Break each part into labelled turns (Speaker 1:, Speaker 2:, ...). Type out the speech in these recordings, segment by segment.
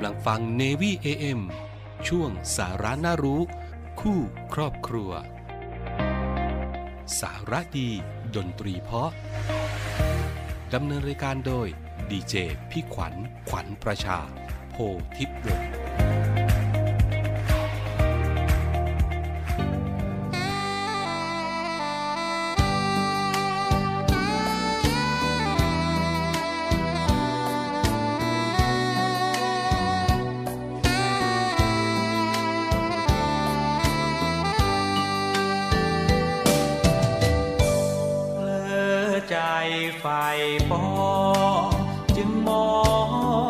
Speaker 1: ำลังฟัง Navy AM ช่วงสาระน่ารู้ คู่ครอบครัว สาระดี ดนตรีเพาะดำเนินรายการโดยดีเจพี่ขวัญขวัญประชา โพทิพย์วงศ์
Speaker 2: จึงมอง ง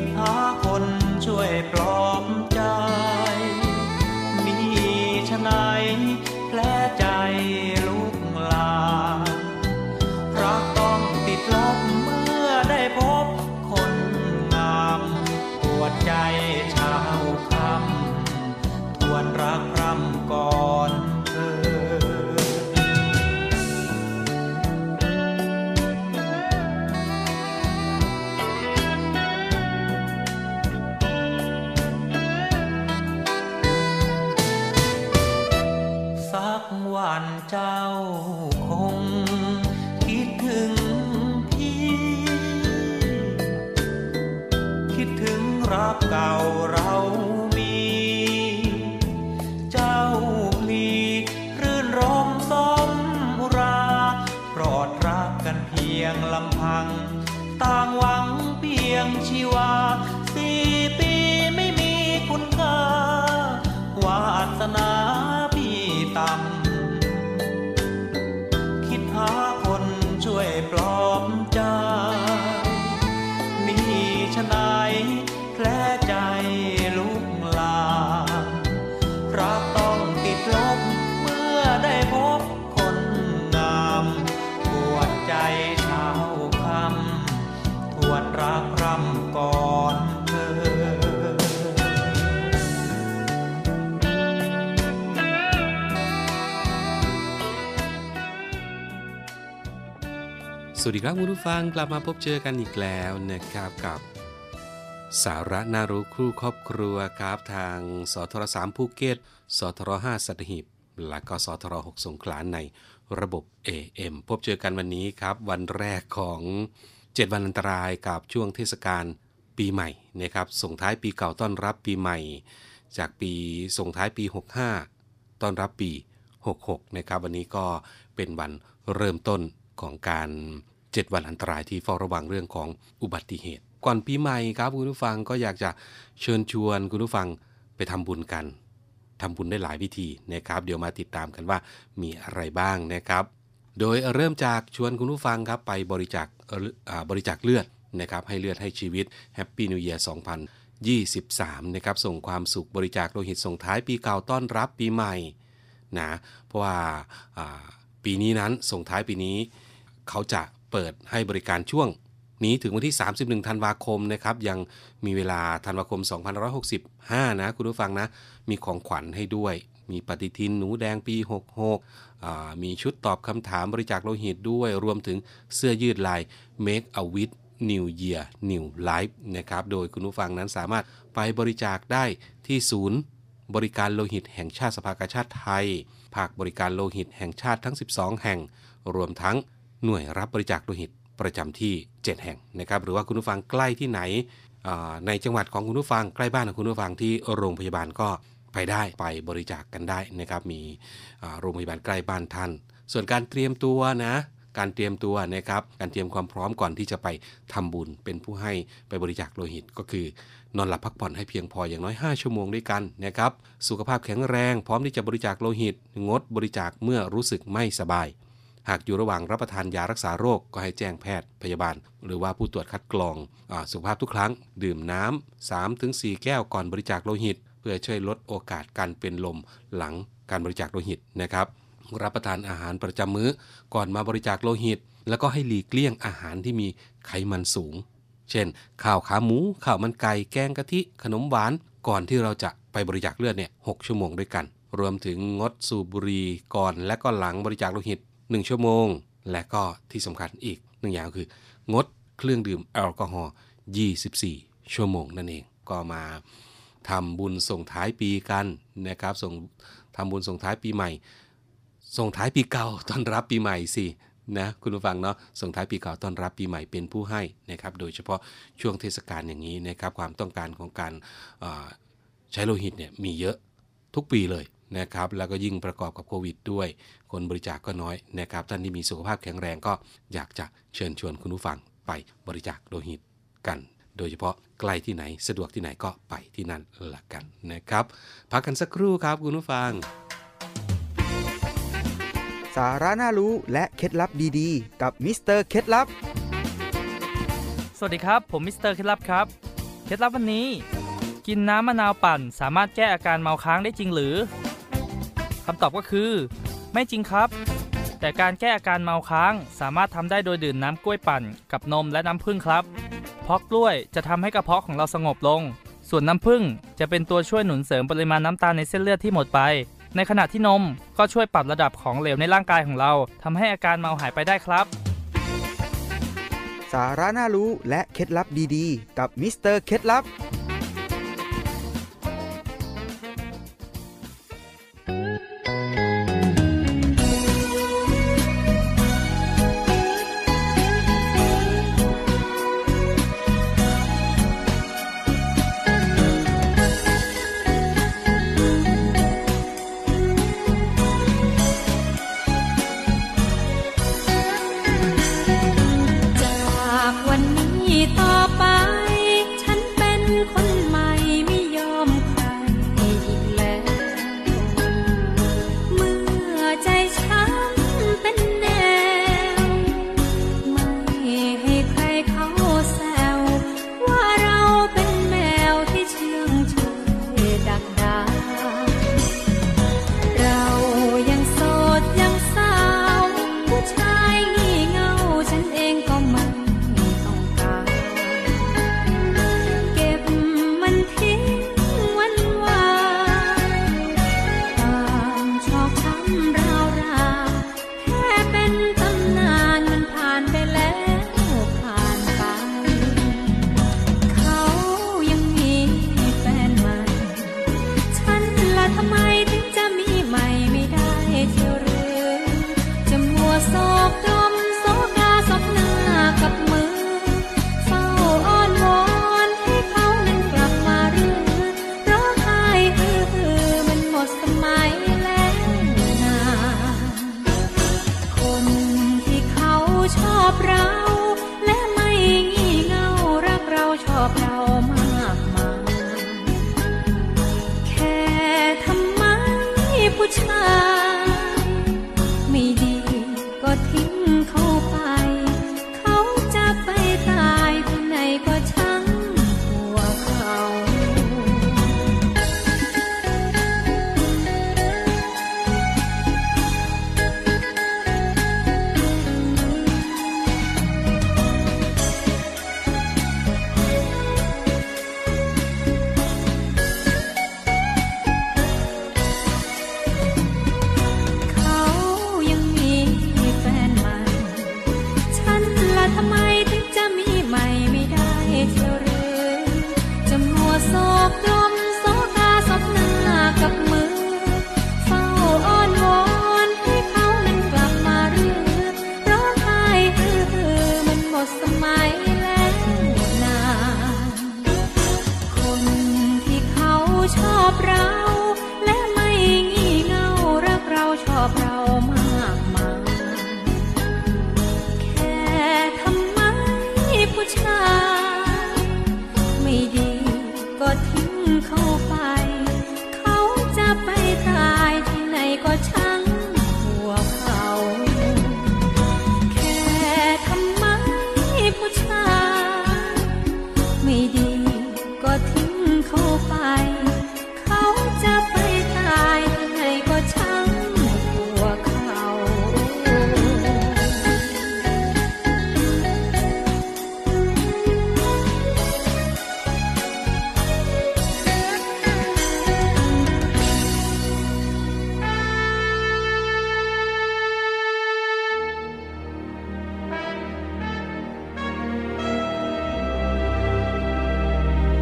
Speaker 2: ำคิ ชีวา สวัสดีครับคุณผู้
Speaker 1: ฟังกลับมาพบเจอกันอีกแล้วนะครับกับสาระน่ารู้ครู่ครอบครัวครับทางสทร3ภูเก็ตสทร5สัตหีบและก็สทร6สงขลาในระบบ AM พบเจอกันวันนี้ครับ วันแรกของ 7 วันอันตรายกับช่วงเทศกาลปีใหม่นะครับส่งท้ายปีเก่าต้อนรับปีใหม่ จากปีส่งท้ายปี 65 ต้อนรับปี 66 นะครับ วันนี้ก็เป็นวันเริ่มต้นของการ 7 วันอันตรายที่เฝ้าระวังเรื่องของอุบัติเหตุ ก่อนปีใหม่ครับคุณผู้ฟังก็อยากจะเชิญชวนคุณผู้ฟังไปทำบุญกันทำบุญได้หลายวิธีนะครับ เดี๋ยวมาติดตามกันว่ามีอะไรบ้างนะครับ โดยเริ่มจากชวนคุณผู้ฟังครับไปบริจาคบริจาคเลือดนะครับให้เลือดให้ชีวิต Happy New Year 2023 นะครับ ส่งความสุขบริจาคโลหิตส่งท้ายปีเก่าต้อนรับปีใหม่นะเพราะว่าปีนี้นั้นส่งท้ายปีนี้ เขาจะ เปิดให้บริการช่วงนี้ถึงวันที่ 31 ธันวาคมนะครับ ยังมีเวลาธันวาคม 2565 นะ คุณผู้ฟังนะ มีของขวัญให้ด้วย มีปฏิทินหนูแดงปี 66 มีชุดตอบคำถามบริจาคโลหิตด้วย รวมถึงเสื้อยืดลาย Make a Wish New Year New Life นะครับ โดยคุณผู้ฟังนั้นสามารถไปบริจาคได้ที่ศูนย์บริการโลหิตแห่งชาติสภากาชาติไทย ภาคบริการโลหิตแห่งชาติทั้ง 12 แห่ง รวมทั้ง หน่วยรับบริจาคโลหิตประจำที่ 7 แห่งนะครับหรือว่าคุณผู้ฟังใกล้ที่ไหน ในจังหวัดของคุณผู้ฟังใกล้บ้านของคุณผู้ฟังที่โรงพยาบาลก็ไปได้ไปบริจาคกกันได้นะครับมีโรงพยาบาลใกล้บ้านท่าน ส่วนการเตรียมตัวนะการเตรียมตัวนะครับการเตรียมความพร้อมก่อนที่จะไปทำบุญเป็นผู้ให้ไปบริจาคโลหิตก็คือ นอนหลับพักผ่อนให้เพียงพออย่างน้อย 5 ชั่วโมงด้วยกันนะครับสุขภาพแข็งแรง พร้อมที่จะบริจาคโลหิต งดบริจาคเมื่อรู้สึกไม่สบาย หากอยู่ระหว่างรับประทานยารักษาโรคก็ให้แจ้งแพทย์พยาบาล หรือว่าผู้ตรวจคัดกรองอสุขภาพทุกครั้ง ดื่มน้ำ3-4 แก้วก่อนบริจาคโลหิต เพื่อช่วยลดโอกาสการเป็นลมหลังการบริจาคโลหิตนะครับรับประทานอาหารประจำมื้อ ก่อนมาบริจาคโลหิต แล้วก็ให้หลีกเลี่ยงอาหารที่มีไขมันสูง เช่น ข้าวขาหมู ข้าวมันไก่ แกงกะทิ ขนมหวาน ก่อนที่เราจะไปบริจาคเลือดเนี่ยหชั่วโมงด้วยกัน รวมถึงงดสูบบุหรี่ก่อนและก็หลังบริจาคโลหิต 1 ชั่วโมง และก็ที่สำคัญอีกหนึ่งอย่างคืองดเครื่องดื่มแอลกอฮอล์24 ชั่วโมงนั่นเอง ก็มาทำบุญส่งท้ายปีกันนะครับส่งทำบุญส่งท้ายปีใหม่ ส่งท้ายปีเก่าต้อนรับปีใหม่สินะคุณผู้ฟังเนาะส่งท้ายปีเก่าต้อนรับปีใหม่เป็นผู้ให้นะครับโดยเฉพาะช่วงเทศกาลอย่างนี้นะครับความต้องการของการใช้โลหิตเนี่ยมีเยอะทุกปีเลยนะครับแล้วก็ยิ่งประกอบกับโควิดด้วย คนบริจาคกก็น้อยนะครับท่านที่มีสุขภาพแข็งแรงก็อยากจะเชิญชวนคุณผู้ฟังไปบริจาคโลหิตกัน โดยเฉพาะใกล้ที่ไหนสะดวกที่ไหนก็ไปที่นั่นละกันนะครับ พักกันสักครู่ครับคุณผู้ฟัง
Speaker 3: สาระน่ารู้และเคล็ดลับดีๆ กับมิสเตอร์เคล็ดลับ
Speaker 4: สวัสดีครับ ผมมิสเตอร์เคล็ดลับครับ เคล็ดลับวันนี้ กินน้ำมะนาวปั่น สามารถแก้อาการเมาค้างได้จริงหรือคำตอบก็คือ ไม่จริงครับ แต่การแก้อาการเมาค้างสามารถทำได้โดยดื่มน้ำกล้วยปั่น กับนมและน้ำผึ้งครับ เพราะกล้วยจะทำให้กระเพาะของเราสงบลง ส่วนน้ำผึ้งจะเป็นตัวช่วยหนุนเสริมปริมาณน้ำตาลในเส้นเลือดที่หมดไป ในขณะที่นมก็ช่วยปรับระดับของเหลวในร่างกายของเราทำให้อาการเมาหายไปได้ครับ
Speaker 3: สาระน่ารู้และเคล็ดลับดีๆ กับมิสเตอร์เคล็ดลับ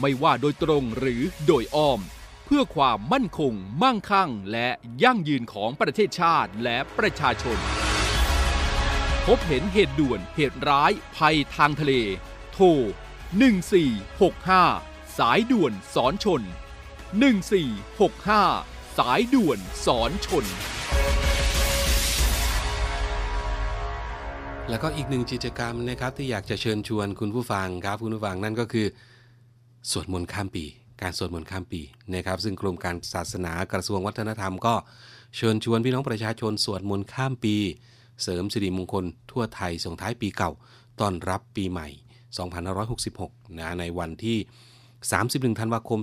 Speaker 5: ไม่ว่าโดยตรงหรือโดยอ้อม เพื่อความมั่นคง มั่งคั่ง และยั่งยืนของประเทศชาติและประชาชน พบเห็นเหตุด่วนเหตุร้าย ภัยทางทะเล โทร 1465 สายด่วนสอนชน 1465 สายด่วนสอนชน
Speaker 1: แล้วก็อีกหนึ่งกิจกรรมนะครับที่อยากจะเชิญชวนคุณผู้ฟังครับคุณผู้ฟังนั่นก็คือ สวดมนต์ข้ามปี การสวดมนต์ข้ามปีนะครับ ซึ่งกรมการศาสนากระทรวงวัฒนธรรมก็เชิญชวนพี่น้องประชาชนสวดมนต์ข้ามปี เสริมสิริมงคลทั่วไทยส่งท้ายปีเก่าต้อนรับปีใหม่ 2566 นะในวันที่ 31 ธันวาคม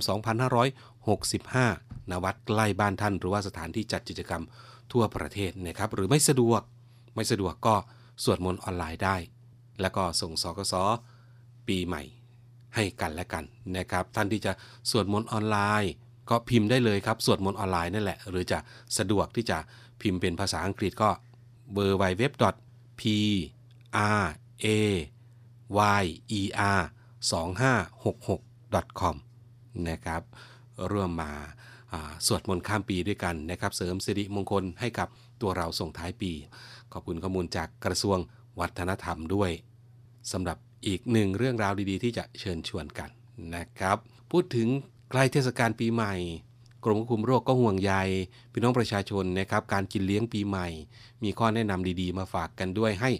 Speaker 1: 2565 ณ วัดใกล้บ้านท่าน หรือว่าสถานที่จัดกิจกรรมทั่วประเทศนะครับ หรือไม่สะดวก ไม่สะดวกก็สวดมนต์ออนไลน์ได้ แล้วก็ส่งสกสปีใหม่ ให้กันและกันนะครับ ท่านที่จะสวดมนต์ออนไลน์ ก็พิมพ์ได้เลยครับ สวดมนต์ออนไลน์นั่นแหละ หรือจะสะดวกที่จะพิมพ์เป็นภาษาอังกฤษก็ w w w p r a y e r 2566 com นะครับร่วมมาอ่าสวดมนต์ข้ามปีด้วยกันนะครับ เสริมสิริมงคลให้กับตัวเราส่งท้ายปี ขอบคุณข้อมูลจากกระทรวงวัฒนธรรมด้วยสำหรับ อีกหนึ่งเรื่องราวดีๆ ที่จะเชิญชวนกันนะครับ พูดถึงใกล้เทศกาลปีใหม่ กรมควบคุมโรคก็ห่วงใยพี่น้องประชาชนนะครับ การกินเลี้ยงปีใหม่ มีข้อแนะนำดีๆ มาฝากกันด้วยให้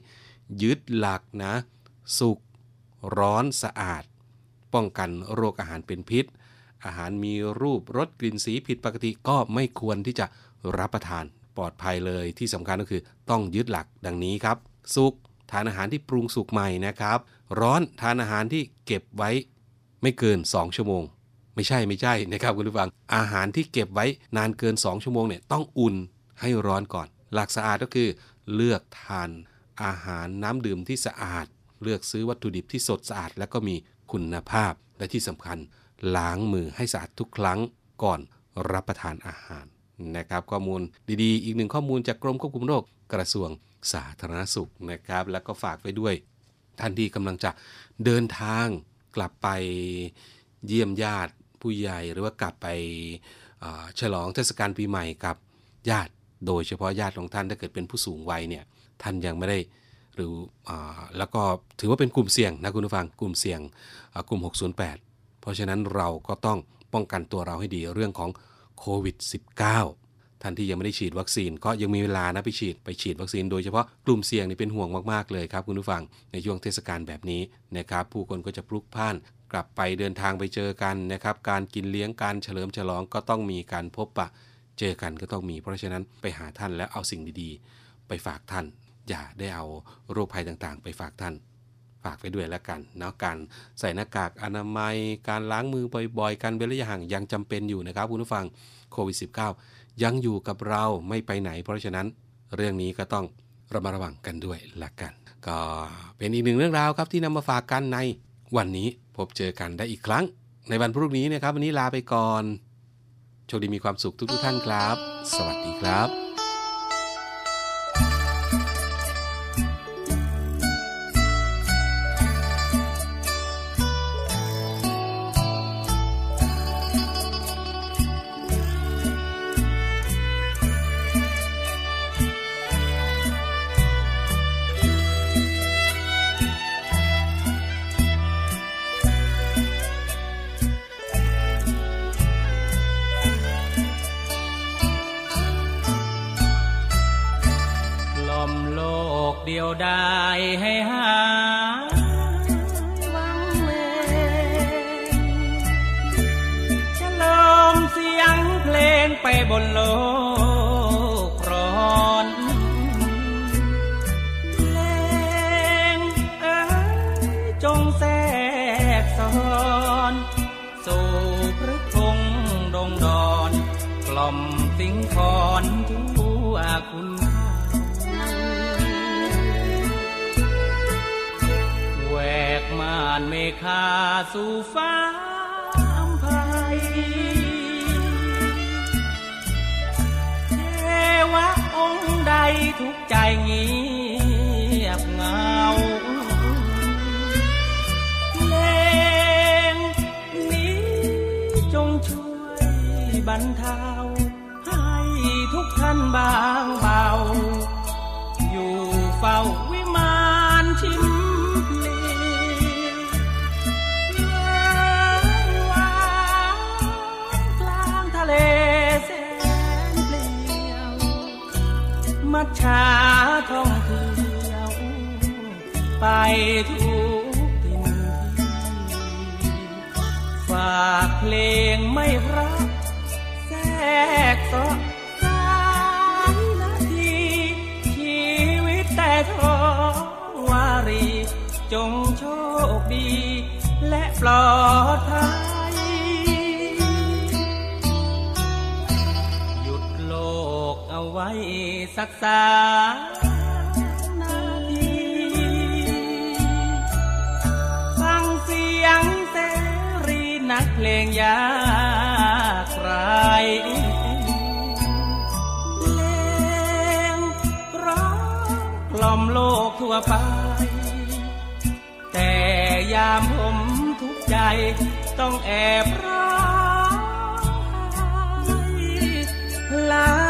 Speaker 1: ยึดหลักนะ สุกร้อนสะอาด ป้องกันโรคอาหารเป็นพิษ อาหารมีรูปรสกลิ่นสีผิดปกติก็ไม่ควรที่จะรับประทานปลอดภัยเลยที่สำคัญก็คือต้องยึดหลักดังนี้ครับ สุก ทานอาหารที่ปรุงสุกใหม่นะครับ ร้อนทานอาหารที่เก็บไว้ไม่เกิน 2 ชั่วโมง ไม่ใช่ไม่ใช่นะครับคุณผู้ฟัง อาหารที่เก็บไว้นานเกิน 2 ชั่วโมงเนี่ยต้องอุ่นให้ร้อนก่อน หลักสะอาดก็คือเลือกทานอาหารน้ำดื่มที่สะอาด เลือกซื้อวัตถุดิบที่สดสะอาด และก็มีคุณภาพและที่สำคัญ ล้างมือให้สะอาดทุกครั้งก่อนรับประทานอาหารนะครับข้อมูลดีๆ อีกหนึ่งข้อมูลจากกรมควบคุมโรคกระทรวง สาธารณสุขนะครับ แล้วก็ฝากไว้ด้วยท่านที่กำลังจะเดินทางกลับไปเยี่ยมญาติผู้ใหญ่หรือว่ากลับไปฉลองเทศกาลปีใหม่กับญาติโดยเฉพาะญาติของท่านถ้าเกิดเป็นผู้สูงวัยเนี่ยท่านยังไม่ได้หรืออแล้วก็ถือว่าเป็นกลุ่มเสี่ยงนะคุณผู้ฟังกลุ่มเสี่ยงกลุ่ม 608 เพราะฉะนั้นเราก็ต้องป้องกันตัวเราให้ดีเรื่องของโควิด -19 ท่านที่ยังไม่ได้ฉีดวัคซีน ก็ยังมีเวลานะไปฉีดไปฉีดวัคซีนโดยเฉพาะกลุ่มเสี่ยงนี่เป็นห่วงมากๆเลยครับคุณผู้ฟังในช่วงเทศกาลแบบนี้นะครับผู้คนก็จะพลุกพล่านกลับไปเดินทางไปเจอกันนะครับการกินเลี้ยงการเฉลิมฉลองก็ต้องมีการพบปะ เจอกันก็ต้องมี เพราะฉะนั้นไปหาท่านแล้วเอาสิ่งดีๆ ไปฝากท่าน อย่าได้เอาโรคภัยต่างๆ ไปฝากท่าน ฝากไปด้วยแล้วกันเนาะการใส่หน้ากากอนามัย การล้างมือบ่อยๆ การเว้นระยะห่างยังจำเป็นอยู่นะครับคุณผู้ฟังโควิด -19 ยังอยู่กับเราไม่ไปไหน เพราะฉะนั้นเรื่องนี้ก็ต้องระมัดระวังกันด้วยละกัน ก็เป็นอีกหนึ่งเรื่องราวครับที่นำมาฝากกันในวันนี้พบเจอกันได้อีกครั้ง ในวันพรุ่งนี้นะครับ วันนี้ลาไปก่อนโชคดีมีความสุขทุกทุกท่านครับ สวัสดีครับ
Speaker 6: สู่ฟ้ มัชชาท่องเที่ยว ไปทุกทินฝากเพลงไม่รักแทรกซอสายนาทีชีวิตแต่ทอวารี จงโชคดี และปลอดภัย สักสานาที ฟังเสียงเสรีนักเพลงยาใครเลงร้องกล่อมโลกทั่วไป แต่ยามผมทุกใจต้องแอบร้องไห้ลา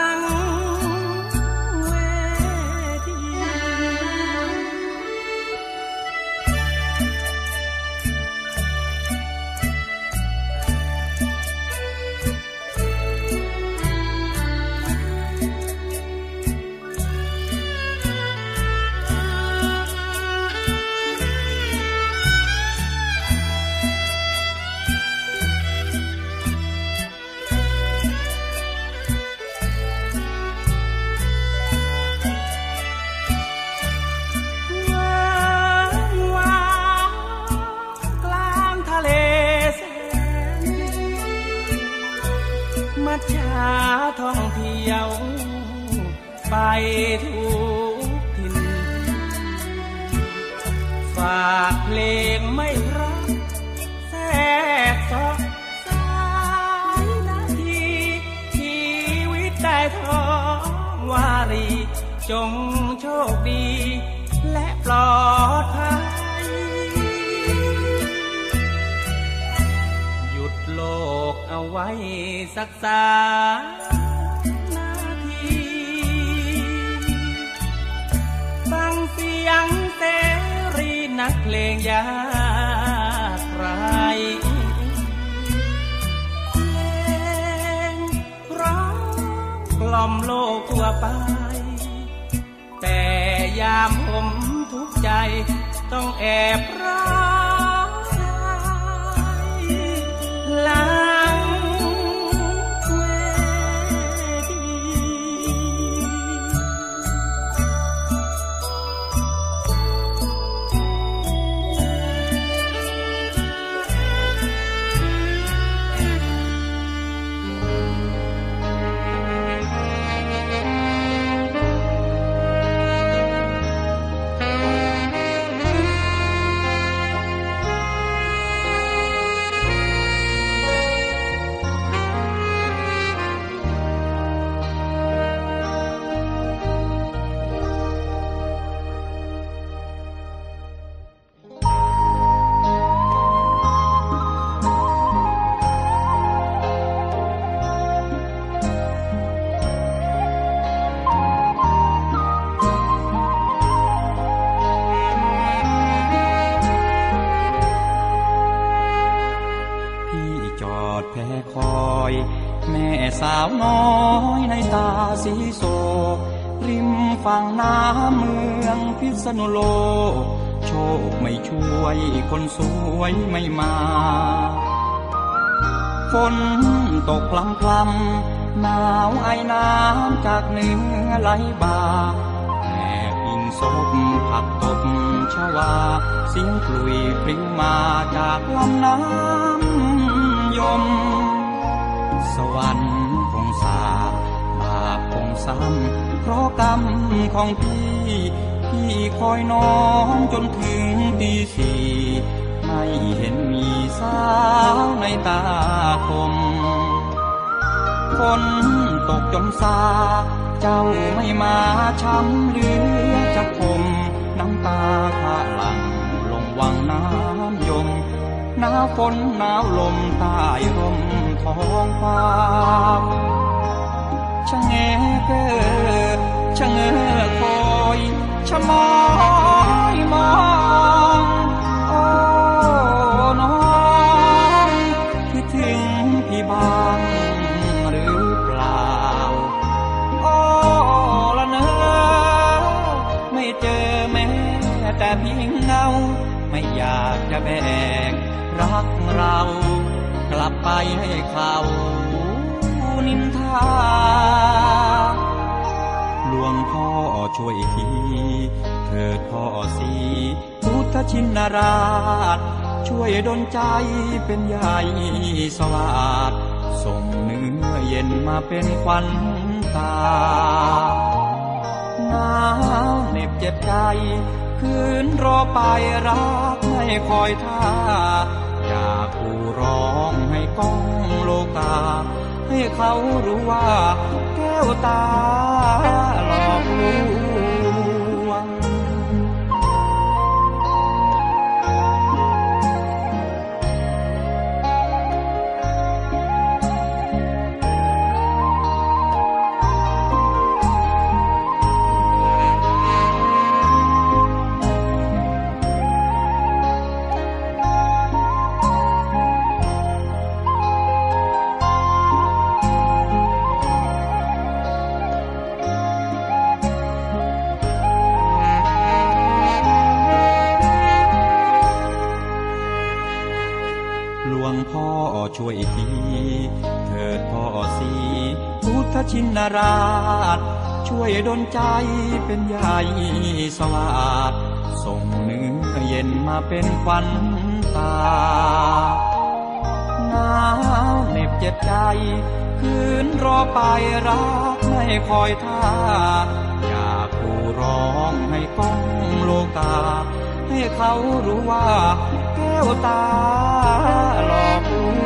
Speaker 2: เพลงยากไรเพลงร้องกล่อมโลกทั่วไป แต่ยามผมทุกใจต้องแอบร้อง ฝนตกพลำพลำหนาวไอน้ำจากเหนือไหลบ่าแอบอิงศพผักตบชวา เสียงกลุยพลิ้วมาจากลำน้ำยม สวรรค์คงสาบบาปคงซ้ำเพราะกรรมของพี่ พี่คอยน้องจนถึงตีสี่ ไม่เห็นมีสาวในตาคมฝนตกจนซาเจ้าไม่มาช้ำเหลือจะคมน้ำตาข้าหลังลงวังน้ำยมหนาวฝนหนาวลมใต้ร่มท้องฟ้าชะแงเกิดชะเงอคอยชะมอย ให้เขานินทา หลวงพ่อช่วยที เถิดพ่อสีพุทธชินราช ช่วยดลใจเป็นใหญ่สวาดส่งเนื้อเย็นมาเป็นควันตาหนาวเหน็บเจ็บใจ คืนรอไปรักไม่คอยท่า กกูร้องให้ก้องโลกา ให้เขารู้ว่าแก้วตาหลอกลว พ่อช่วยที เถิดพ่อสีพุทธชินราช ช่วยดลใจเป็นใหญ่สวาดส่งเนื้อเย็นมาเป็นควันตาหนาวเหน็บเจ็บใจ คืนรอไปรักไม่คอยท่า อยากกูร้องให้ก้องโลกา ให้เขารู้ว่า แก้วตาหลอกลว